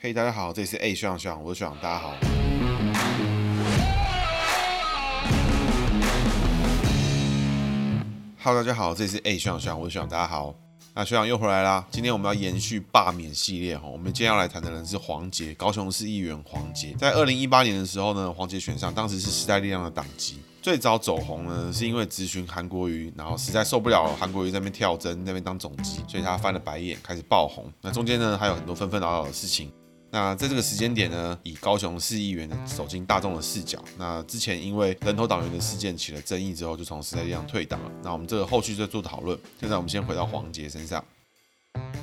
嘿，大家好，这里是 A 学长学长，我是学长，大家好。Hello，大家好，这里是 A 学长学长，我是学长，大家好。那学长又回来啦，今天我们要延续罢免系列哈，我们今天要来谈的人是黄杰，高雄市议员黄杰。在二零一八年的时候呢，黄杰选上，当时是时代力量的党籍。最早走红呢，是因为质询韩国瑜，然后实在受不了韩国瑜在那边跳针，在那边当总机，所以他翻了白眼，开始爆红。那中间呢，还有很多纷纷扰扰的事情。那在这个时间点呢，以高雄市议员走进大众的视角。那之前因为人头党员的事件起了争议之后，就从时代力量退党了。那我们这个后续再做讨论。现在我们先回到黄杰身上。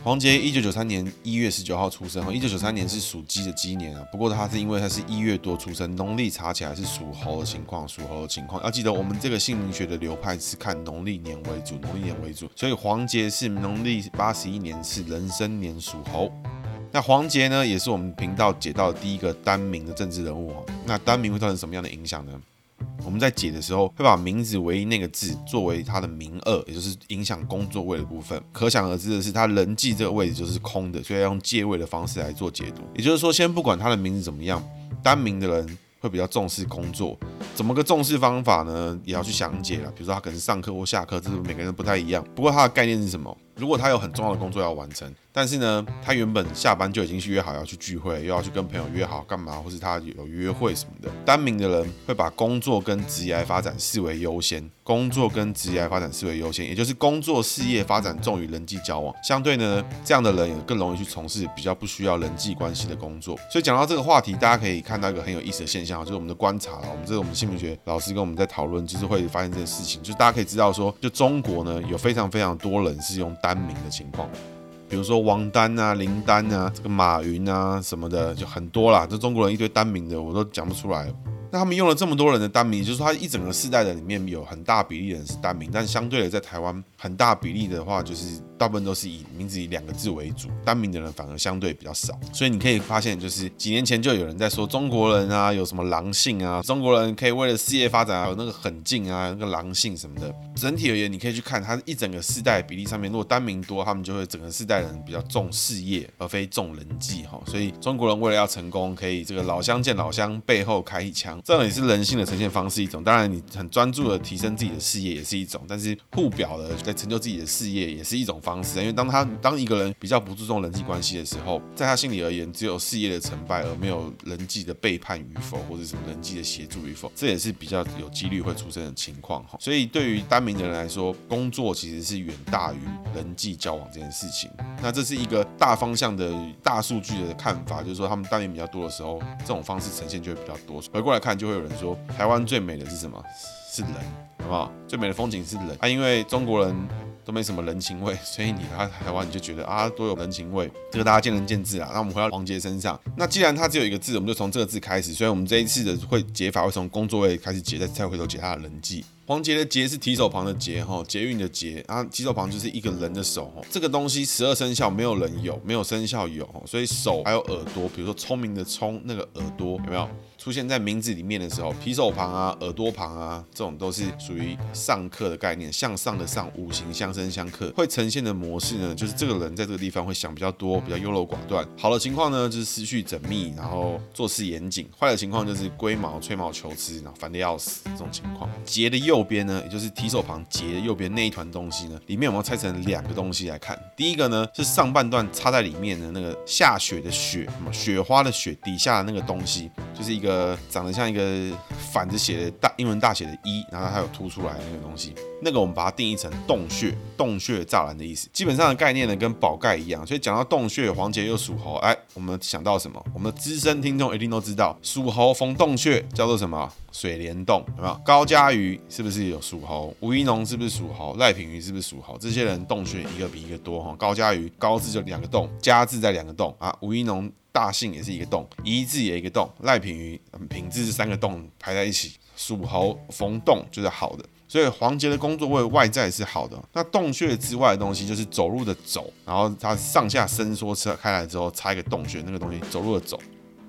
黄杰一九九三年一月十九号出生，一九九三年是属鸡的鸡年啊。不过他是因为他是一月多出生，农历查起来是属猴的情况，属猴的情况。要记得我们这个姓名学的流派是看农历年为主，农历年为主。所以黄杰是农历八十一年是人生年属猴。那黄杰呢，也是我们频道解到的第一个单名的政治人物哦。那单名会造成什么样的影响呢？我们在解的时候会把名字唯一那个字作为他的名二，也就是影响工作位的部分。可想而知的是，他人际这个位置就是空的，所以要用借位的方式来做解读。也就是说，先不管他的名字怎么样，单名的人会比较重视工作。怎么个重视方法呢？也要去详解了。比如说他可能上课或下课，这是每个人不太一样。不过他的概念是什么？如果他有很重要的工作要完成，但是呢，他原本下班就已经去约好要去聚会，又要去跟朋友约好干嘛，或是他有约会什么的。单名的人会把工作跟职业发展视为优先，工作跟职业发展视为优先，也就是工作事业发展重于人际交往。相对呢，这样的人也更容易去从事比较不需要人际关系的工作。所以讲到这个话题，大家可以看到一个很有意思的现象，就是我们的观察。我们这是我们心理学老师跟我们在讨论，就是会发现这件事情，就大家可以知道说，就中国呢有非常非常多人是用。单名的情况，比如说王丹啊、林丹啊、这个马云啊什么的，就很多啦。这中国人一堆单名的，我都讲不出来。那他们用了这么多人的单名，就是说他一整个世代的里面有很大比例的人是单名，但相对的在台湾很大比例的话，就是大部分都是以名字以两个字为主，单名的人反而相对比较少。所以你可以发现，就是几年前就有人在说中国人啊有什么狼性啊，中国人可以为了事业发展啊有那个狠劲啊，那个狼性什么的。整体而言，你可以去看他一整个世代比例上面，如果单名多，他们就会整个世代人比较重事业而非重人际哈。所以中国人为了要成功，可以这个老乡见老乡，背后开一枪。这种也是人性的呈现方式一种，当然你很专注的提升自己的事业也是一种，但是互表的在成就自己的事业也是一种方式。因为当他当一个人比较不注重人际关系的时候，在他心里而言，只有事业的成败，而没有人际的背叛与否，或者什么人际的协助与否，这也是比较有几率会出生的情况哈。所以对于单名的人来说，工作其实是远大于人际交往这件事情。那这是一个大方向的大数据的看法，就是说他们单名比较多的时候，这种方式呈现就会比较多。回过来看，就会有人。说台湾最美的是什么？是人，好不好？最美的风景是人啊，因为中国人都没什么人情味，所以你来台湾你就觉得啊，多有人情味。这个大家见仁见智啦。那我们回到黄杰身上，那既然他只有一个字，我们就从这个字开始。所以我们这一次的会解法会从工作位开始解，再再回头解他的人际。黄杰的杰是提手旁的杰哈，捷运的捷啊，提手旁就是一个人的手哈。这个东西十二生肖没有人有，没有生肖有，所以手还有耳朵，比如说聪明的聪，那个耳朵有没有？出现在名字里面的时候，提手旁啊、耳朵旁啊，这种都是属于上克的概念，向上的上，五行相生相克，会呈现的模式呢，就是这个人在这个地方会想比较多，比较优柔寡断。好的情况呢，就是思绪缜密，然后做事严谨；坏的情况就是龟毛、吹毛求疵，然后烦得要死。这种情况，杰的右边呢，也就是提手旁结的右边那一团东西呢，里面我们要拆成两个东西来看。第一个呢，是上半段插在里面的那个下雪的雪，什么雪花的雪底下的那个东西，就是一个。呃，长得像一个反着写的大英文大写的“一”，然后它有凸出来的那个东西，那个我们把它定义成洞穴，洞穴栅栏的意思。基本上的概念呢，跟宝盖一样。所以讲到洞穴，黄杰又属猴，哎，我们想到什么？我们的资深听众一定都知道，属猴逢洞穴叫做什么？水帘洞，有没有？高嘉瑜是不是有属猴？吴一农是不是属猴？赖品妤是不是属猴？这些人洞穴一个比一个多哈。高嘉瑜高字就两个洞，嘉字在两个洞啊。吴一农。大姓也是一个洞，一字也一个洞，赖品妤品字是三个洞排在一起，属猴逢洞就是好的，所以黄杰的工作位外在是好的。那洞穴之外的东西就是走路的走，然后他上下伸缩车开来之后插一个洞穴，那个东西走路的走。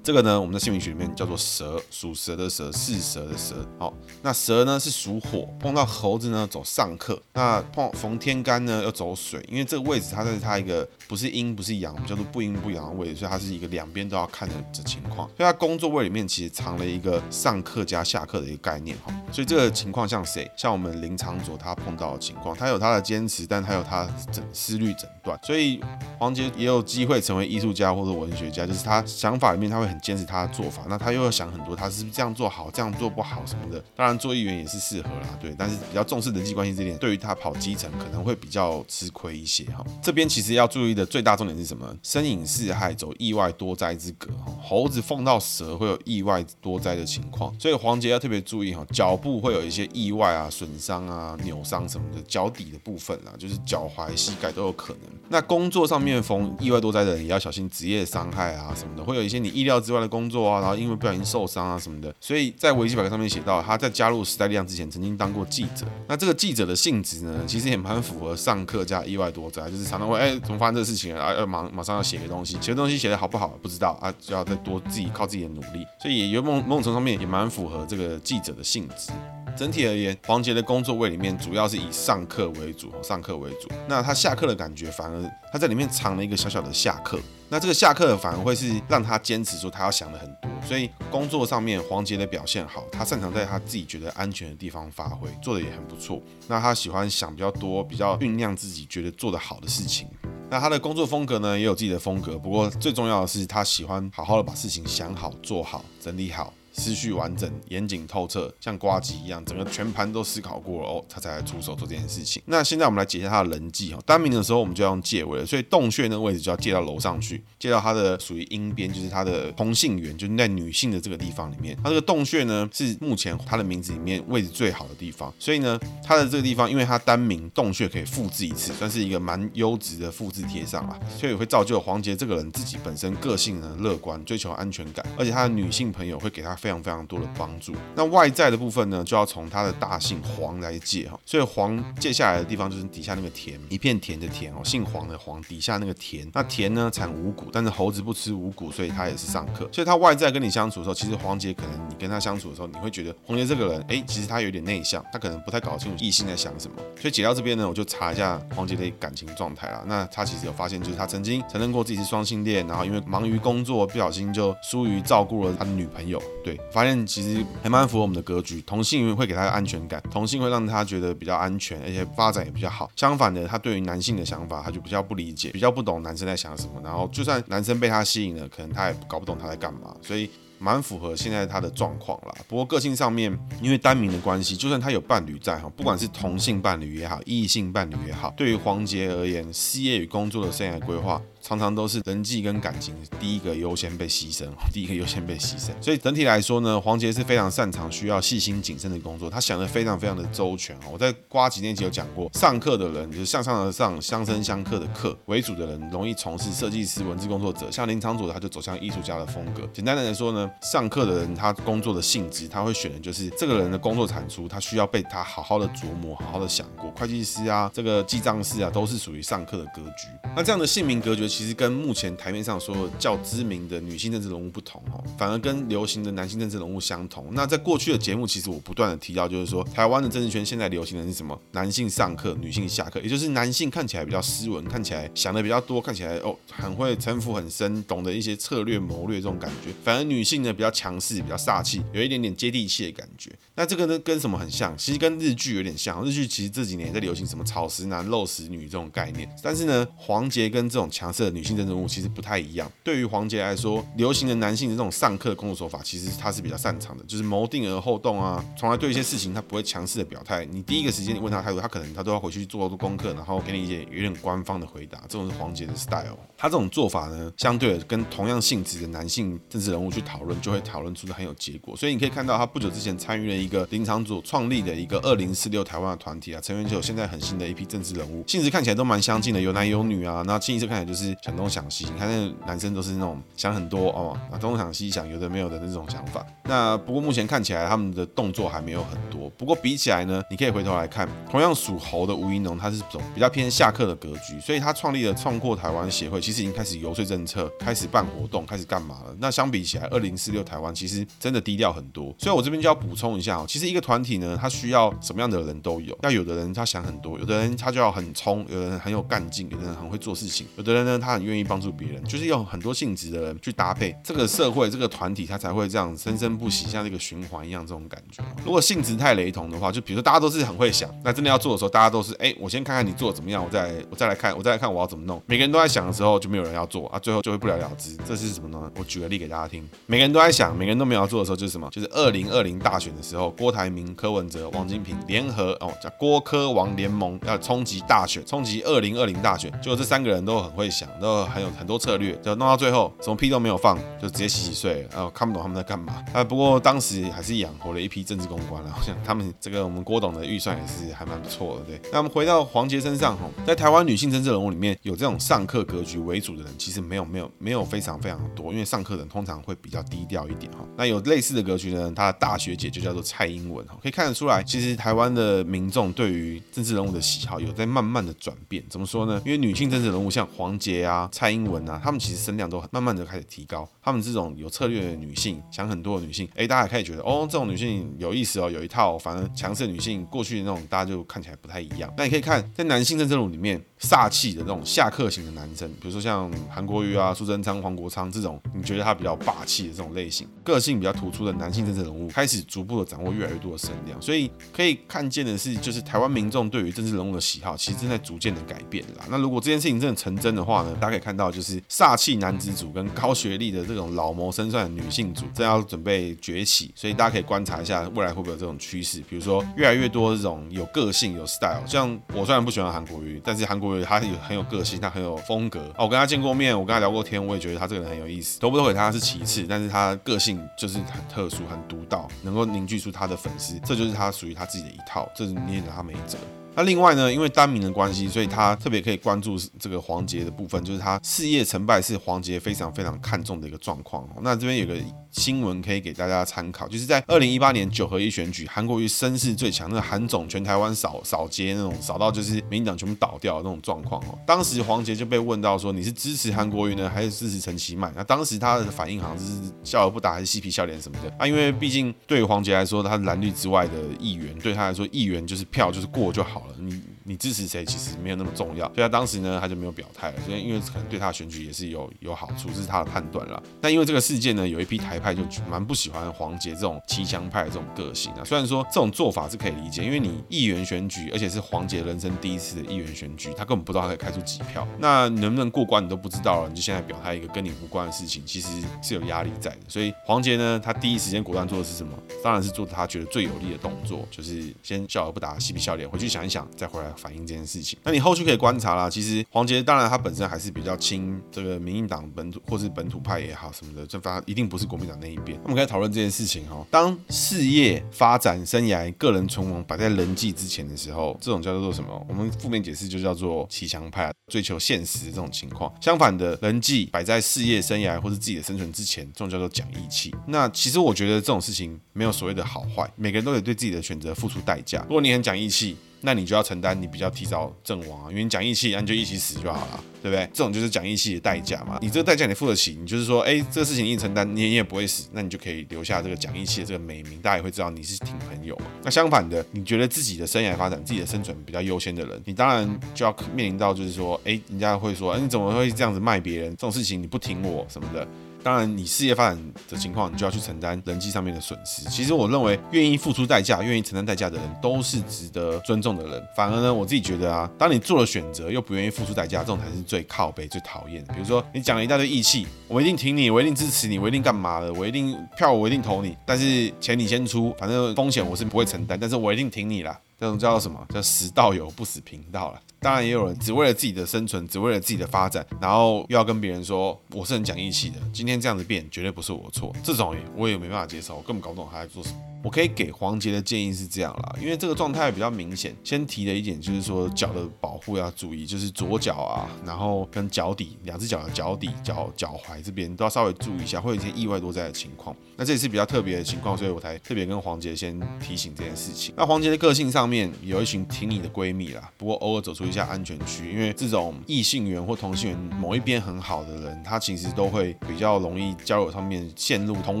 这个呢，我们在姓名学里面叫做蛇，属蛇的蛇，是蛇的蛇。好，那蛇呢是属火，碰到猴子呢走上克，那碰逢天干呢要走水，因为这个位置它是它一个不是阴不是阳，叫做不阴不阳的位置，所以它是一个两边都要看的这情况。所以它工作位里面其实藏了一个上课加下课的一个概念哈。所以这个情况像谁？像我们林长佐他碰到的情况，他有他的坚持，但他有他整思虑整断，所以黄杰也有机会成为艺术家或者文学家，就是他想法里面他会很坚持他的做法，那他又要想很多，他是不是这样做好，这样做不好什么的。当然做议员也是适合啦，对，但是比较重视人际关系这点，对于他跑基层可能会比较吃亏一些哈。这边其实要注意的最大重点是什么？身隐四害走意外多灾之格哈，猴子碰到蛇会有意外多灾的情况，所以黄杰要特别注意哈，脚步会有一些意外啊、损伤啊、扭伤什么的，脚底的部分啦，就是脚踝、膝盖都有可能。那工作上面逢意外多灾的人也要小心职业伤害啊什么的，会有一些你意料之外的工作啊，然后因为不小心受伤啊什么的。所以在维基百科上面写到，他在加入时代力量之前曾经当过记者。那这个记者的性质呢，其实也蛮符合上课加意外多灾，就是常常会哎，怎么发生这个事情啊？要马马上要写个东西，写个东西写的好不好不知道啊，就要再多自己靠自己的努力。所以也有某某种程度上面也蛮符合这个记者的性质。整体而言，黄杰的工作位里面主要是以上课为主，上课为主。那他下课的感觉，反而他在里面藏了一个小小的下克。那这个下课反而会是让他坚持说他要想的很多。所以工作上面，黄杰的表现好，他擅长在他自己觉得安全的地方发挥，做的也很不错。那他喜欢想比较多，比较酝酿自己觉得做得好的事情。那他的工作风格呢，也有自己的风格。不过最重要的是，他喜欢好好的把事情想好、做好、整理好。思绪完整、严谨透彻，像瓜吉一样，整个全盘都思考过了哦，他才出手做这件事情。那现在我们来解一下他的人际哦，单名的时候我们就要用借位了，所以洞穴那个位置就要借到楼上去，借到他的属于阴边，就是他的同性缘，就是在女性的这个地方里面。他这个洞穴呢，是目前他的名字里面位置最好的地方，所以呢，他的这个地方，因为他单名洞穴可以复制一次，算是一个蛮优质的复制贴上啊，所以会造就黄杰这个人自己本身个性呢乐观，追求安全感，而且他的女性朋友会给他。非常非常多的帮助。那外在的部分呢，就要从他的大姓黄来借哈。所以黄借下来的地方就是底下那个田，一片田的田哦，姓黄的黄底下那个田。那田呢产五谷，但是猴子不吃五谷，所以他也是上克。所以他外在跟你相处的时候，其实黄杰可能你跟他相处的时候，你会觉得黄杰这个人，哎、欸，其实他有点内向，他可能不太搞清楚异性在想什么。所以解到这边呢，我就查一下黄杰的感情状态啦。那他其实有发现，就是他曾经承认过自己是双性恋，然后因为忙于工作，不小心就疏于照顾了他的女朋友。对，发现其实还蛮符合我们的格局，同性会给他安全感，同性会让他觉得比较安全，而且发展也比较好。相反的，他对于男性的想法，他就比较不理解，比较不懂男生在想什么。然后，就算男生被他吸引了，可能他也搞不懂他在干嘛。所以，蛮符合现在他的状况啦。不过个性上面，因为单名的关系，就算他有伴侣在哈，不管是同性伴侣也好，异性伴侣也好，对于黄杰而言，事业与工作的生涯规划。常常都是人际跟感情第一个优先被牺牲，第一个优先被牺牲。所以整体来说呢，黄杰是非常擅长需要细心谨慎的工作，他想的非常非常的周全。我在瓜几那集有讲过，上课的人就是向上而上，相生相克的克为主的人，容易从事设计师、文字工作者。像林长佐他就走向艺术家的风格。简单的来说呢，上课的人他工作的性质，他会选的就是这个人的工作产出，他需要被他好好的琢磨，好好的想过。会计师啊，这个记账师啊，都是属于上课的格局。那这样的姓名格局。其实跟目前台面上说较知名的女性政治人物不同哦，反而跟流行的男性政治人物相同。那在过去的节目，其实我不断的提到，就是说台湾的政治圈现在流行的是什么？男性上课，女性下课，也就是男性看起来比较斯文，看起来想的比较多，看起来哦很会城府很深，懂得一些策略谋略这种感觉。反而女性呢比较强势，比较煞气，有一点点接地气的感觉。那这个呢跟什么很像？其实跟日剧有点像。日剧其实这几年也在流行什么草食男、肉食女这种概念。但是呢，黄杰跟这种强势的女性政治人物其实不太一样。对于黄杰来说，流行的男性的这种上课的工作手法，其实他是比较擅长的，就是谋定而后动啊。从来对一些事情他不会强势的表态。你第一个时间你问他态度，他可能他都要回去做做功课，然后给你一些有点官方的回答。这种是黄杰的 style。他这种做法呢，相对的跟同样性质的男性政治人物去讨论，就会讨论出的很有结果。所以你可以看到，他不久之前参与了一个林长组创立的一个二零四六台湾的团体啊，成员就有现在很新的一批政治人物，性质看起来都蛮相近的，有男有女啊。那清一色看起来就是想东想西。你看那男生都是那种想很多哦，啊东想西想，有的没有的那种想法。那不过目前看起来他们的动作还没有很多。不过比起来呢，你可以回头来看，同样属猴的吴怡农，他是种比较偏下课的格局，所以他创立了创过台湾协会，其实已经开始游说政策，开始办活动，开始干嘛了？那相比起来，二零四六台湾其实真的低调很多。所以我这边就要补充一下哦，其实一个团体呢，他需要什么样的人都有。要有的人他想很多，有的人他就要很冲，有的人很有干劲，有的人很会做事情，有的人呢他很愿意帮助别人，就是用很多性质的人去搭配这个社会这个团体，他才会这样生生不息，像这个循环一样这种感觉。如果性质太雷同的话，就比如说大家都是很会想，那真的要做的时候，大家都是哎，我先看看你做的怎么样，我再我再来看，我再来看我要怎么弄。每个人都在想的时候，就没有人要做啊，最后就会不了了之。这是什么呢？我举个例给大家听，每个人都在想，每个人都没有要做的时候，就是什么？就是二零二零大选的时候，郭台铭、柯文哲、王金平联合哦，叫郭柯王联盟要冲击大选，冲击二零二零大选。结果这三个人都很会想，然后很有很多策略，就弄到最后什么屁都没有放，就直接洗洗睡了，然后看不懂他们在干嘛。啊，不过当时还是养活了一批政治公关了，好像他们这个我们郭董的预算也是还蛮不错的，对。那我们回到黄杰身上哈，在台湾女性政治人物里面有这种上课格局为主的人，其实没有没有没有非常非常多，因为上课人通常会比较低调一点哈。那有类似的格局呢，他的大学姐就叫做蔡英文哈，可以看得出来，其实台湾的民众对于政治人物的喜好有在慢慢的转变。怎么说呢？因为女性政治人物像黄杰啊、蔡英文啊，他们其实声量都慢慢的开始提高。他们这种有策略的女性，想很多的女性，哎，大家也开始觉得哦，这种女性有意思哦，有一套。反而强势的女性过去的那种，大家就看起来不太一样。那你可以看在男性政治人物里面。煞气的这种下课型的男生，比如说像韩国瑜啊、苏贞昌、黄国昌这种，你觉得他比较霸气的这种类型，个性比较突出的男性政治人物，开始逐步的掌握越来越多的声量。所以可以看见的是，就是台湾民众对于政治人物的喜好，其实正在逐渐的改变啦。那如果这件事情真的成真的话呢，大家可以看到，就是煞气男子组跟高学历的这种老谋深算的女性组，正要准备崛起。所以大家可以观察一下未来会不会有这种趋势，比如说越来越多这种有个性、有 style。像我虽然不喜欢韩国瑜，但是韩国瑜。他有很有个性，他很有风格哦。我跟他见过面，我跟他聊过天，我也觉得他这个人很有意思。投不投给他是其次，但是他个性就是很特殊、很独到，能够凝聚出他的粉丝，这就是他属于他自己的一套，这是捏着他没辙。那另外呢，因为单名的关系，所以他特别可以关注这个黄杰的部分，就是他事业成败是黄杰非常非常看重的一个状况。那这边有个新闻可以给大家参考，就是在二零一八年九合一选举，韩国瑜声势最强，那个韩总全台湾扫扫街那种扫到就是民进党全部倒掉的那种状况哦。当时黄杰就被问到说，你是支持韩国瑜呢，还是支持陈其迈？那当时他的反应好像是笑而不答，还是嬉皮笑脸什么的啊？因为毕竟对于黄杰来说，他蓝绿之外的议员，对他来说议员就是票就是过就好了，你。你支持谁其实没有那么重要，所以他当时呢，他就没有表态了。所以因为可能对他的选举也是有有好处，这是他的判断了。但因为这个事件呢，有一批台派就蛮不喜欢黄杰这种骑墙派的这种个性啊。虽然说这种做法是可以理解，因为你议员选举，而且是黄杰人生第一次的议员选举，他根本不知道他可以开出几票，那能不能过关你都不知道了，你就现在表态一个跟你无关的事情，其实是有压力在的。所以黄杰呢，他第一时间果断做的是什么？当然是做他觉得最有利的动作，就是先笑而不答，嬉皮笑脸，回去想一想，再回来反映这件事情。那你后续可以观察啦。其实黄杰当然他本身还是比较亲这个民进党本土或是本土派也好什么的，这反正一定不是国民党那一边。我们可以讨论这件事情哈。当事业发展、生涯、个人存亡摆在人际之前的时候，这种叫做什么？我们负面解释就叫做骑墙派，追求现实的这种情况。相反的，人际摆在事业、生涯或是自己的生存之前，这种叫做讲义气。那其实我觉得这种事情没有所谓的好坏，每个人都得对自己的选择付出代价。如果你很讲义气，那你就要承担你比较提早阵亡啊，因为你讲义气，那你就一起死就好了，对不对？这种就是讲义气的代价嘛。你这个代价你付得起，你就是说，哎，这个事情你承担，你也不会死，那你就可以留下这个讲义气的这个美名，大家也会知道你是挺朋友嘛。那相反的，你觉得自己的生涯发展、自己的生存比较优先的人，你当然就要面临到就是说，哎，人家会说，哎，你怎么会这样子卖别人？这种事情你不挺我什么的。当然，你事业发展的情况，你就要去承担人际上面的损失。其实我认为，愿意付出代价、愿意承担代价的人，都是值得尊重的人。反而呢，我自己觉得啊，当你做了选择，又不愿意付出代价，这种才是最靠背、最讨厌的。比如说，你讲了一大堆义气，我一定挺你，我一定支持你，我一定干嘛的，我一定票我一定投你，但是钱你先出，反正风险我是不会承担，但是我一定挺你啦。这种叫做什么？叫死道友不死贫道了。当然也有人只为了自己的生存，只为了自己的发展，然后又要跟别人说我是很讲义气的。今天这样子变，绝对不是我错。这种我也没办法接受，我根本搞不懂他在做什么。我可以给黄杰的建议是这样啦，因为这个状态比较明显。先提的一点就是说脚的保护要注意，就是左脚啊，然后跟脚底两只脚的脚底、脚脚踝这边都要稍微注意一下，会有一些意外多灾的情况。那这也是比较特别的情况，所以我才特别跟黄杰先提醒这件事情。那黄杰的个性上面有一群挺你的闺蜜啦，不过偶尔走出一下安全区，因为这种异性缘或同性缘某一边很好的人，他其实都会比较容易交友上面陷入同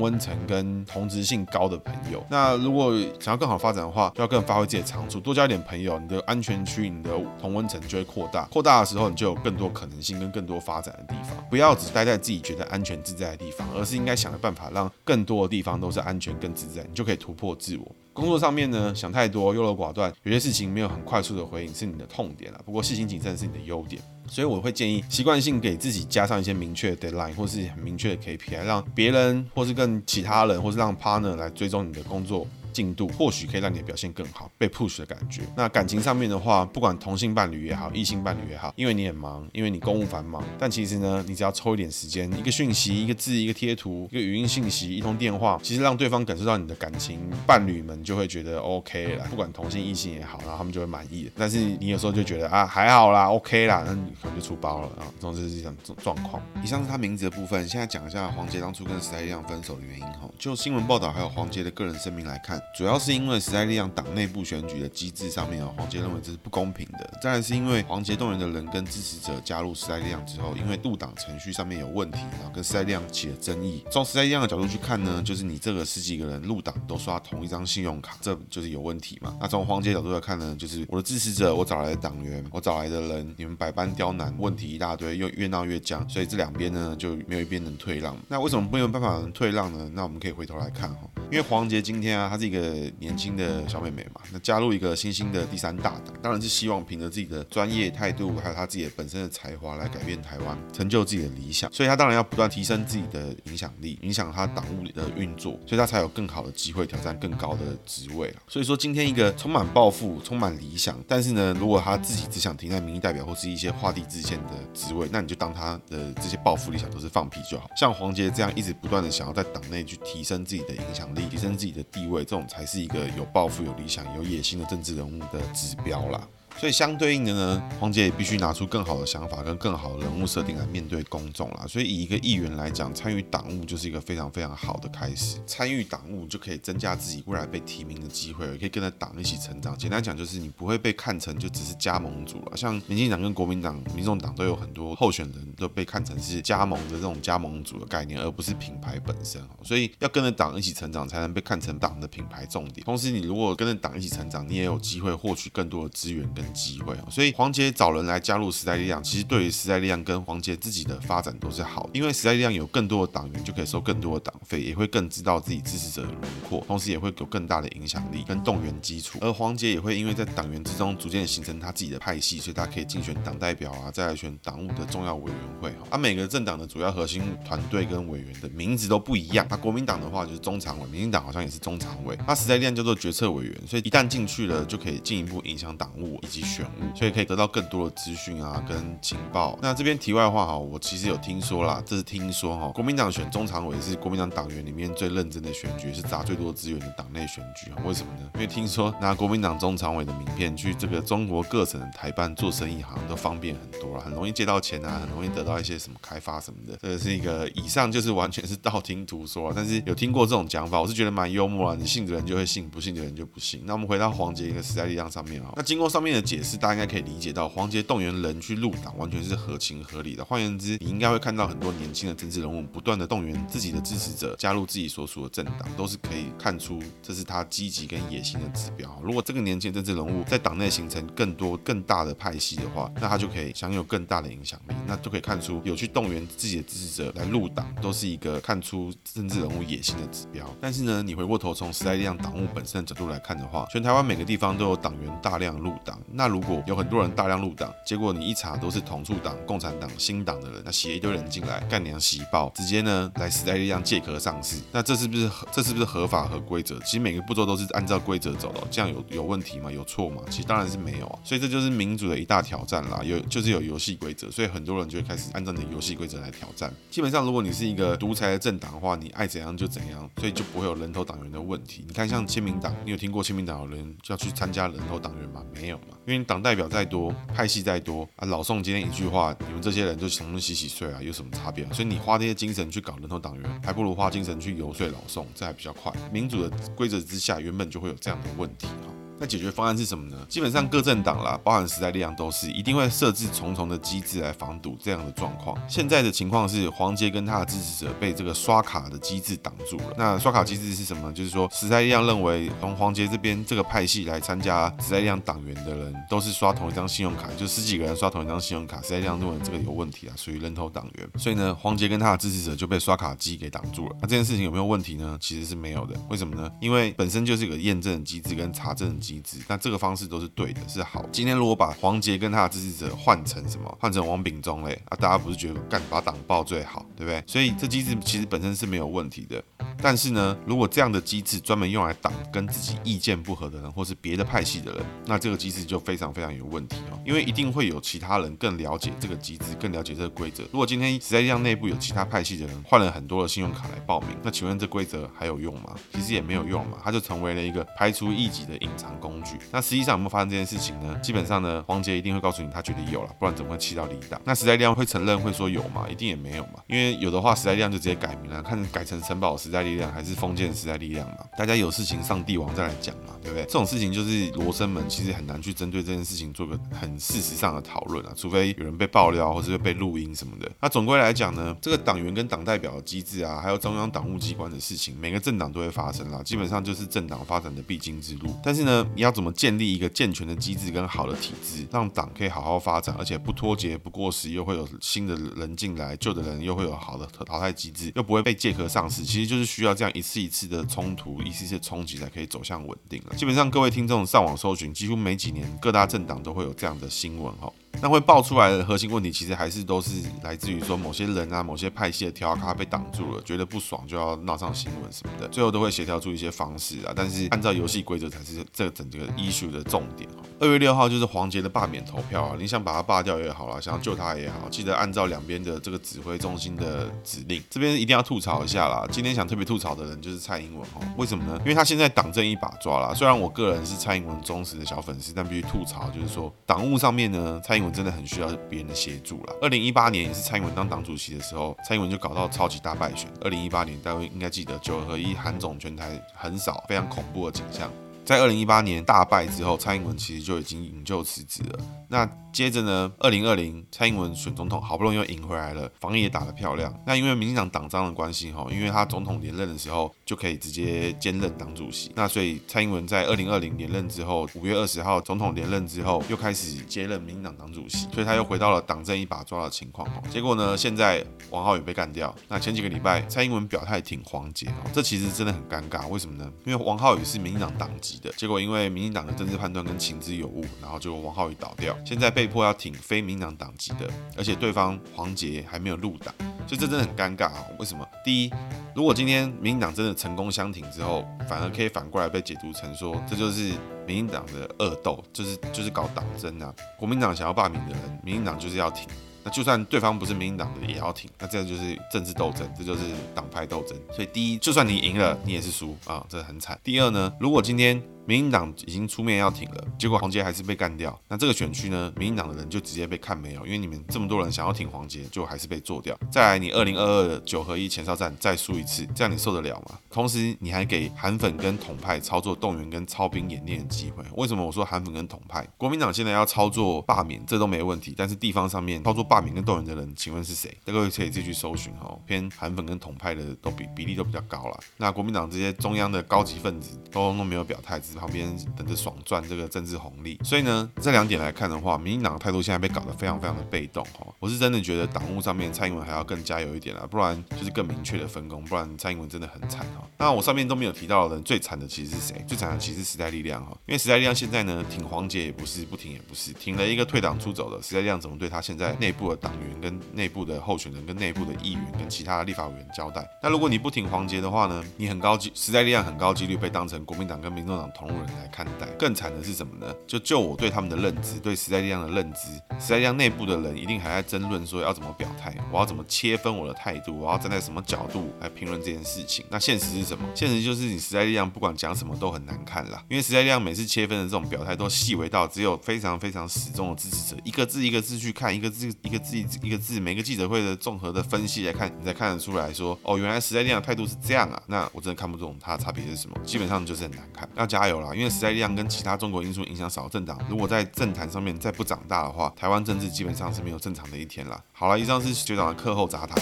温层跟同质性高的朋友。那如果想要更好发展的话，就要更发挥自己的长处，多交一点朋友，你的安全区、你的同温层就会扩大。扩大的时候，你就有更多可能性跟更多发展的地方。不要只待在自己觉得安全自在的地方，而是应该想个办法，让更多的地方都是安全、更自在，你就可以突破自我。工作上面呢，想太多、优柔寡断，有些事情没有很快速的回应是你的痛点了。不过细心谨慎是你的优点，所以我会建议习惯性给自己加上一些明确的 deadline 或是很明确的 KPI，让别人或是跟其他人或是让 partner 来追踪你的工作。进度或许可以让你的表现更好，被 push 的感觉。那感情上面的话，不管同性伴侣也好，异性伴侣也好，因为你很忙，因为你公务繁忙，但其实呢，你只要抽一点时间，一个讯息，一个字，一个贴图，一个语音信息，一通电话，其实让对方感受到你的感情，伴侣们就会觉得 OK 了。不管同性异性也好，然后他们就会满意。但是你有时候就觉得啊，还好啦，OK 啦，那你可能就出包了啊。总之是这种状况。以上是他名字的部分，现在讲一下黄杰当初跟时代力量分手的原因哈。就新闻报道还有黄杰的个人声明来看。主要是因为时代力量党内部选举的机制上面啊，黄杰认为这是不公平的。再来是因为黄杰动员的人跟支持者加入时代力量之后，因为入党程序上面有问题，然后跟时代力量起了争议。从时代力量的角度去看呢，就是你这个十几个人入党都刷同一张信用卡，这就是有问题嘛。那从黄杰角度来看呢，就是我的支持者，我找来的党员，我找来的人，你们百般刁难，问题一大堆，又越闹越僵，所以这两边呢就没有一边能退让。那为什么没有办法能退让呢？那我们可以回头来看哈，因为黄杰今天啊，他是一个年轻的小妹妹嘛，那加入一个新兴的第三大党，当然是希望凭着自己的专业态度，还有他自己的本身的才华来改变台湾，成就自己的理想。所以他当然要不断提升自己的影响力，影响他党务的运作，所以他才有更好的机会挑战更高的职位。所以说，今天一个充满抱负、充满理想，但是呢，如果他自己只想停在民意代表或是一些画地自限的职位，那你就当他的这些抱负理想都是放屁就好。像黄杰这样一直不断的想要在党内去提升自己的影响力，提升自己的地位，这种才是一个有抱负、有理想、有野心的政治人物的指标啦。所以相对应的呢，黄捷也必须拿出更好的想法跟更好的人物设定来面对公众啦。所以以一个议员来讲，参与党务就是一个非常非常好的开始。参与党务就可以增加自己未来被提名的机会，也可以跟着党一起成长。简单讲就是你不会被看成就只是加盟主了。像民进党跟国民党、民众党都有很多候选人都被看成是加盟的这种加盟主的概念，而不是品牌本身。所以要跟着党一起成长，才能被看成党的品牌重点。同时，你如果跟着党一起成长，你也有机会获取更多的资源跟机会啊，所以黄杰找人来加入时代力量，其实对于时代力量跟黄杰自己的发展都是好的，因为时代力量有更多的党员，就可以收更多的党费，也会更知道自己支持者的轮廓，同时也会有更大的影响力跟动员基础。而黄杰也会因为在党员之中逐渐形成他自己的派系，所以他可以竞选党代表啊，再来选党务的重要委员会啊。而每个政党的主要核心团队跟委员的名字都不一样，那国民党的话就是中常委，民进党好像也是中常委，那时代力量叫做决策委员，所以一旦进去了，就可以进一步影响党务及选务，所以。可以得到更多的资讯啊，跟情报。那这边题外话哈，我其实有听说啦，这是听说哈，国民党选中常委是国民党党员里面最认真的选举，是砸最多资源的党内选举啊。为什么呢？因为听说拿国民党中常委的名片去这个中国各省的台办做生意，好像都方便很多了，很容易借到钱啊，很容易得到一些什么开发什么的。这个是一个以上就是完全是道听途说，但是有听过这种讲法，我是觉得蛮幽默啊。你信的人就会信，不信的人就不信。那我们回到黄杰一个时代力量上面啊，那经过上面的解释，大家应该可以。理解到黄杰动员人去入党完全是合情合理的。换言之，你应该会看到很多年轻的政治人物不断的动员自己的支持者加入自己所属的政党，都是可以看出这是他积极跟野心的指标。如果这个年轻政治人物在党内形成更多更大的派系的话，那他就可以享有更大的影响力。那就可以看出有去动员自己的支持者来入党，都是一个看出政治人物野心的指标。但是呢，你回过头从时代力量党务本身的角度来看的话，全台湾每个地方都有党员大量入党，那如果有很多人大量入党，结果你一查都是同处党、共产党、新党的人，那写一堆人进来干娘洗爆，直接呢来时代力量借壳上市，那这是不是这是不是合法和规则？其实每个步骤都是按照规则走的，这样有有问题吗？有错吗？其实当然是没有啊。所以这就是民主的一大挑战啦，有就是有游戏规则，所以很多人就会开始按照你的游戏规则来挑战。基本上，如果你是一个独裁的政党的话，你爱怎样就怎样，所以就不会有人头党员的问题。你看，像亲民党，你有听过亲民党有人就要去参加人头党员吗？没有嘛，因为党代表再多，派系再多啊，老宋今天一句话，你们这些人就从中洗洗睡啊，有什么差别？所以你花这些精神去搞人头党员，还不如花精神去游说老宋，这还比较快。民主的规则之下，原本就会有这样的问题哈。那解决方案是什么呢？基本上各政党啦，包含时代力量都是一定会设置重重的机制来防堵这样的状况。现在的情况是黄杰跟他的支持者被这个刷卡的机制挡住了。那刷卡机制是什么？就是说时代力量认为从黄杰这边这个派系来参加时代力量党员的人都是刷同一张信用卡，就十几个人刷同一张信用卡，时代力量认为这个有问题啊，属于人头党员。所以呢，黄杰跟他的支持者就被刷卡机给挡住了。那这件事情有没有问题呢？其实是没有的。为什么呢？因为本身就是一个验证机制跟查证的机制。那这个方。式都是对的，是好。今天如果把黄杰跟他的支持者换成什么？换成王炳忠嘞啊，大家不是觉得干把党报最好，对不对？所以这机制其实本身是没有问题的。但是呢，如果这样的机制专门用来挡跟自己意见不合的人，或是别的派系的人，那这个机制就非常非常有问题哦。因为一定会有其他人更了解这个机制，更了解这个规则。如果今天实在让内部有其他派系的人换了很多的信用卡来报名，那请问这规则还有用吗？其实也没有用嘛，它就成为了一个排除异己的隐藏工具。那实际上有没有发生这件事情呢？基本上呢，黄杰一定会告诉你他觉得有了，不然怎么会气到离党？那时代力量会承认会说有吗？一定也没有嘛，因为有的话时代力量就直接改名了，看改成城堡时代力量还是封建时代力量嘛？大家有事情上帝王再来讲嘛，对不对？这种事情就是罗生门，其实很难去针对这件事情做个很事实上的讨论啊，除非有人被爆料或者被录音什么的。那总归来讲呢，这个党员跟党代表的机制啊，还有中央党务机关的事情，每个政党都会发生啦，基本上就是政党发展的必经之路。但是呢，你要怎么建立一个健全的机制跟好的体制，让党可以好好发展，而且不脱节、不过时，又会有新的人进来，旧的人又会有好的淘汰机制，又不会被借壳上市，其实就是需要这样一次一次的冲突，一次次冲击，才可以走向稳定了。基本上，各位听众上网搜寻，几乎每几年各大政党都会有这样的新闻哈。那会爆出来的核心问题，其实还是都是来自于说某些人啊、某些派系的条卡被挡住了，觉得不爽就要闹上新闻什么的，最后都会协调出一些方式啊。但是按照游戏规则才是这整个 issue 的重点。二月六号就是黄杰的罢免投票啊，你想把他罢掉也好啦，想要救他也好，记得按照两边的这个指挥中心的指令。这边一定要吐槽一下啦，今天想特别吐槽的人就是蔡英文哦，为什么呢？因为他现在党政一把抓啦。虽然我个人是蔡英文忠实的小粉丝，但必须吐槽就是说党务上面呢，蔡英文真的很需要别人的协助啦。二零一八年也是蔡英文当党主席的时候，蔡英文就搞到超级大败选。二零一八年大家应该记得九合一韩总全台很少，非常恐怖的景象。在二零一八年大败之后，蔡英文其实就已经引咎辞职了。那接着呢，二零二零蔡英文选总统，好不容易又赢回来了，防疫也打得漂亮。那因为民进党党章的关系哈，因为他总统连任的时候就可以直接兼任党主席。那所以蔡英文在二零二零连任之后，五月二十号总统连任之后，又开始接任民进党党主席，所以他又回到了党政一把抓的情况。结果呢，现在王浩宇被干掉。那前几个礼拜，蔡英文表态挺黄捷，这其实真的很尴尬。为什么呢？因为王浩宇是民进党党籍的，结果因为民进党的政治判断跟情资有误，然后就王浩宇倒掉。现在被迫要挺非民党党籍的，而且对方黄捷还没有入党，所以这真的很尴尬啊！为什么？第一，如果今天民进党真的成功相挺之后，反而可以反过来被解读成说，这就是民进党的恶斗，就是就是搞党争啊！国民党想要罢免的人，民进党就是要挺。那就算对方不是民进党的，也要挺。那这样就是政治斗争，这就是党派斗争。所以第一，就算你赢了，你也是输啊，这很惨。第二呢，如果今天民进党已经出面要挺了，结果黄杰还是被干掉，那这个选区呢，民进党的人就直接被看没有，因为你们这么多人想要挺黄杰，就还是被做掉。再来，你二零二二的九合一前哨战再输一次，这样你受得了吗？同时，你还给韩粉跟统派操作动员跟操兵演练的机会。为什么我说韩粉跟统派？国民党现在要操作罢免，这都没问题，但是地方上面操作罢免跟动员的人，请问是谁？各位可以自己去搜寻哈，偏韩粉跟统派的都比比例都比较高了。那国民党这些中央的高级分子都都没有表态。旁边等着爽赚这个政治红利。所以呢，这两点来看的话，民进党的态度现在被搞得非常非常的被动哈。我是真的觉得党务上面蔡英文还要更加油一点啊，不然就是更明确的分工，不然蔡英文真的很惨哈。那我上面都没有提到的人，最惨的其实是谁？最惨的其实是时代力量哈，因为时代力量现在呢，挺黄杰也不是，不挺也不是，挺了一个退党出走的时代力量，怎么对他现在内部的党员、跟内部的候选人、跟内部的议员、跟其他的立法委员交代？那如果你不挺黄杰的话呢，你很高级，时代力量很高几率被当成国民党跟民众党同路人来看待。更惨的是什么呢？就就我对他们的认知，对时代力量的认知，时代力量内部的人一定还在争论说要怎么表态，我要怎么切分我的态度，我要站在什么角度来评论这件事情。那现实是什么？现实就是你时代力量不管讲什么都很难看啦，因为时代力量每次切分的这种表态都细微到只有非常非常死忠的支持者，一个字一个字去看，一个字一个字一个字，每个记者会的综合的分析来看，你才看得出来说，哦，原来时代力量的态度是这样啊。那我真的看不懂它的差别是什么，基本上就是很难看。要加油有啦，因为时代力量跟其他中国因素影响少的政党，如果在政坛上面再不长大的话，台湾政治基本上是没有正常的一天啦。好了，以上是学长的课后杂谈。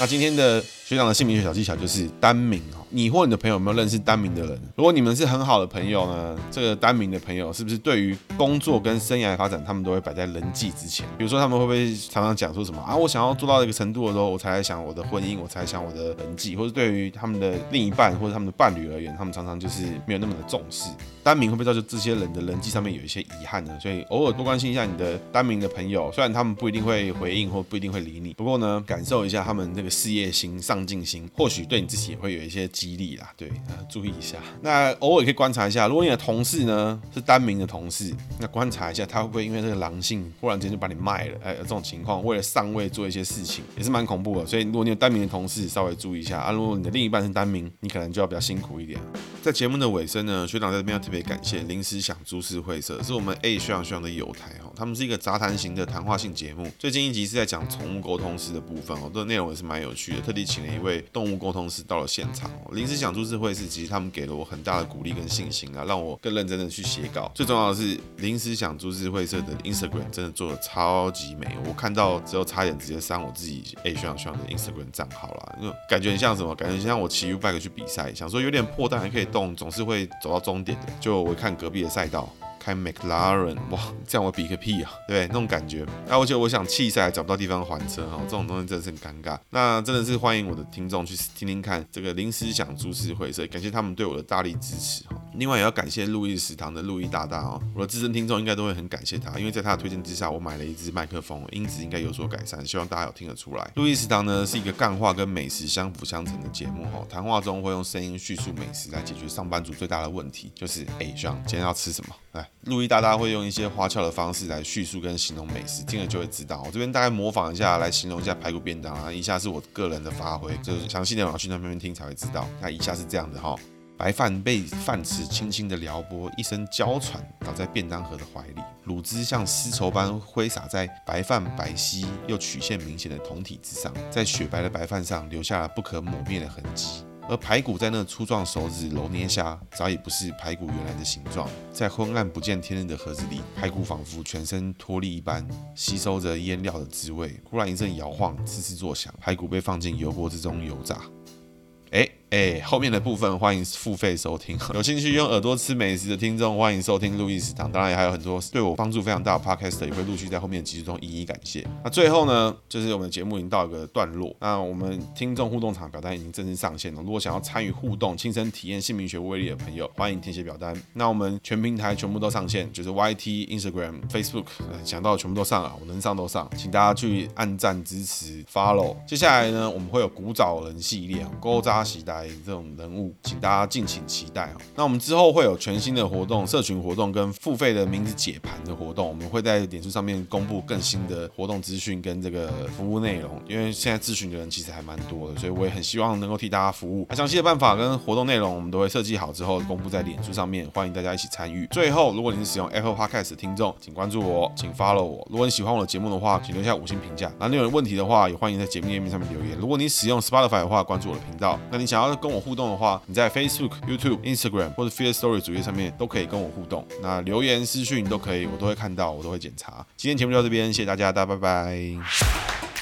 那今天的学长的姓名学小技巧就是单名哦。你或你的朋友有没有认识单名的人？如果你们是很好的朋友呢，这个单名的朋友是不是对于工作跟生涯发展，他们都会摆在人际之前？比如说他们会不会常常讲说什么啊？我想要做到一个程度的时候，我才来想我的婚姻，我才想我的人际，或者对于他们的另一半或者他们的伴侣而他们常常就是没有那么的重视。单名会不会造就这些人的人际上面有一些遗憾呢？所以偶尔多关心一下你的单名的朋友，虽然他们不一定会回应或不一定会理你，不过呢，感受一下他们那个事业心、上进心，或许对你自己也会有一些激励啦。对。呃，注意一下。那偶尔可以观察一下，如果你的同事呢是单名的同事，那观察一下他会不会因为这个狼性，忽然间就把你卖了？哎，有这种情况为了上位做一些事情，也是蛮恐怖的。所以如果你有单名的同事，稍微注意一下啊。如果你的另一半是单名，你可能就要比较辛苦一点。在节目的尾声呢，学长在这边要特别感谢临时想株式会社，是我们 A 学长学长的友台哦。他们是一个杂谈型的谈话性节目。最近一集是在讲宠物沟通师的部分哦，这个内容也是蛮有趣的，特地请了一位动物沟通师到了现场。临时想株式会。社，其实他们给了我很大的鼓励跟信心啊，让我更认真的去写稿。最重要的是，临时想株式会社的 Instagram 真的做的超级美，我看到之后差点直接删我自己 A 学长学长的 Instagram 账号了，因为感觉很像什么？感觉像我骑 U-bike 去比赛，想说有点破但还可以动，总是会走到终点的。就我看隔壁的赛道。开 McLaren，哇，这样我比个屁啊，对，那种感觉。那我觉得我想弃赛找不到地方还车哈，这种东西真的是很尴尬。那真的是欢迎我的听众去听听看这个临时想株式会社，感谢他们对我的大力支持哈。另外也要感谢路易食堂的路易大大哦，我的资深听众应该都会很感谢他，因为在他的推荐之下，我买了一支麦克风，音质应该有所改善，希望大家有听得出来。路易食堂呢是一个干话跟美食相辅相成的节目哦，谈话中会用声音叙述美食来解决上班族最大的问题，就是哎，学长今天要吃什么？来，路易大大会用一些花俏的方式来叙述跟形容美食，听了就会知道。我这边大概模仿一下来形容一下排骨便当啊，以下是我个人的发挥，就是详细的要去那边听才会知道。那以下是这样的哈。白饭被饭匙轻轻的撩拨，一声娇喘倒在便当盒的怀里，卤汁像丝绸般挥洒在白饭白皙又曲线明显的酮体之上，在雪白的白饭上留下了不可磨灭的痕迹。而排骨在那粗壮手指揉捏下，早已不是排骨原来的形状。在昏暗不见天日的盒子里，排骨仿佛全身脱力一般，吸收着腌料的滋味。忽然一阵摇晃，滋滋作响，排骨被放进油锅之中油炸。哎，后面的部分欢迎付费收听。有兴趣用耳朵吃美食的听众，欢迎收听路易食堂。当然也还有很多对我帮助非常大的 podcast 也会陆续在后面的集数中一一感谢。那最后呢，就是我们的节目已经到一个段落。那我们听众互动场表单已经正式上线了。如果想要参与互动、亲身体验姓名学威力的朋友，欢迎填写表单。那我们全平台全部都上线，就是 YT、Instagram、Facebook，想到的全部都上了，我能上都上，请大家去按赞支持、follow。接下来呢，我们会有古早人系列，勾扎。时代待这种人物，请大家敬请期待哦。那我们之后会有全新的活动、社群活动跟付费的名字解盘的活动，我们会在脸书上面公布更新的活动资讯跟这个服务内容。因为现在咨询的人其实还蛮多的，所以我也很希望能够替大家服务。详细的办法跟活动内容，我们都会设计好之后公布在脸书上面，欢迎大家一起参与。最后，如果你是使用 Apple Podcast 的听众，请关注我，请 follow 我。如果你喜欢我的节目的话，请留下五星评价。那你有问题的话，也欢迎在节目页面上面留言。如果你使用 Spotify 的话，关注我的频道。那你想要跟我互动的话，你在 Facebook、YouTube、Instagram 或者 Firstory 主页上面都可以跟我互动。那留言、私讯都可以，我都会看到，我都会检查。今天节目就到这边，谢谢大家，大家拜拜。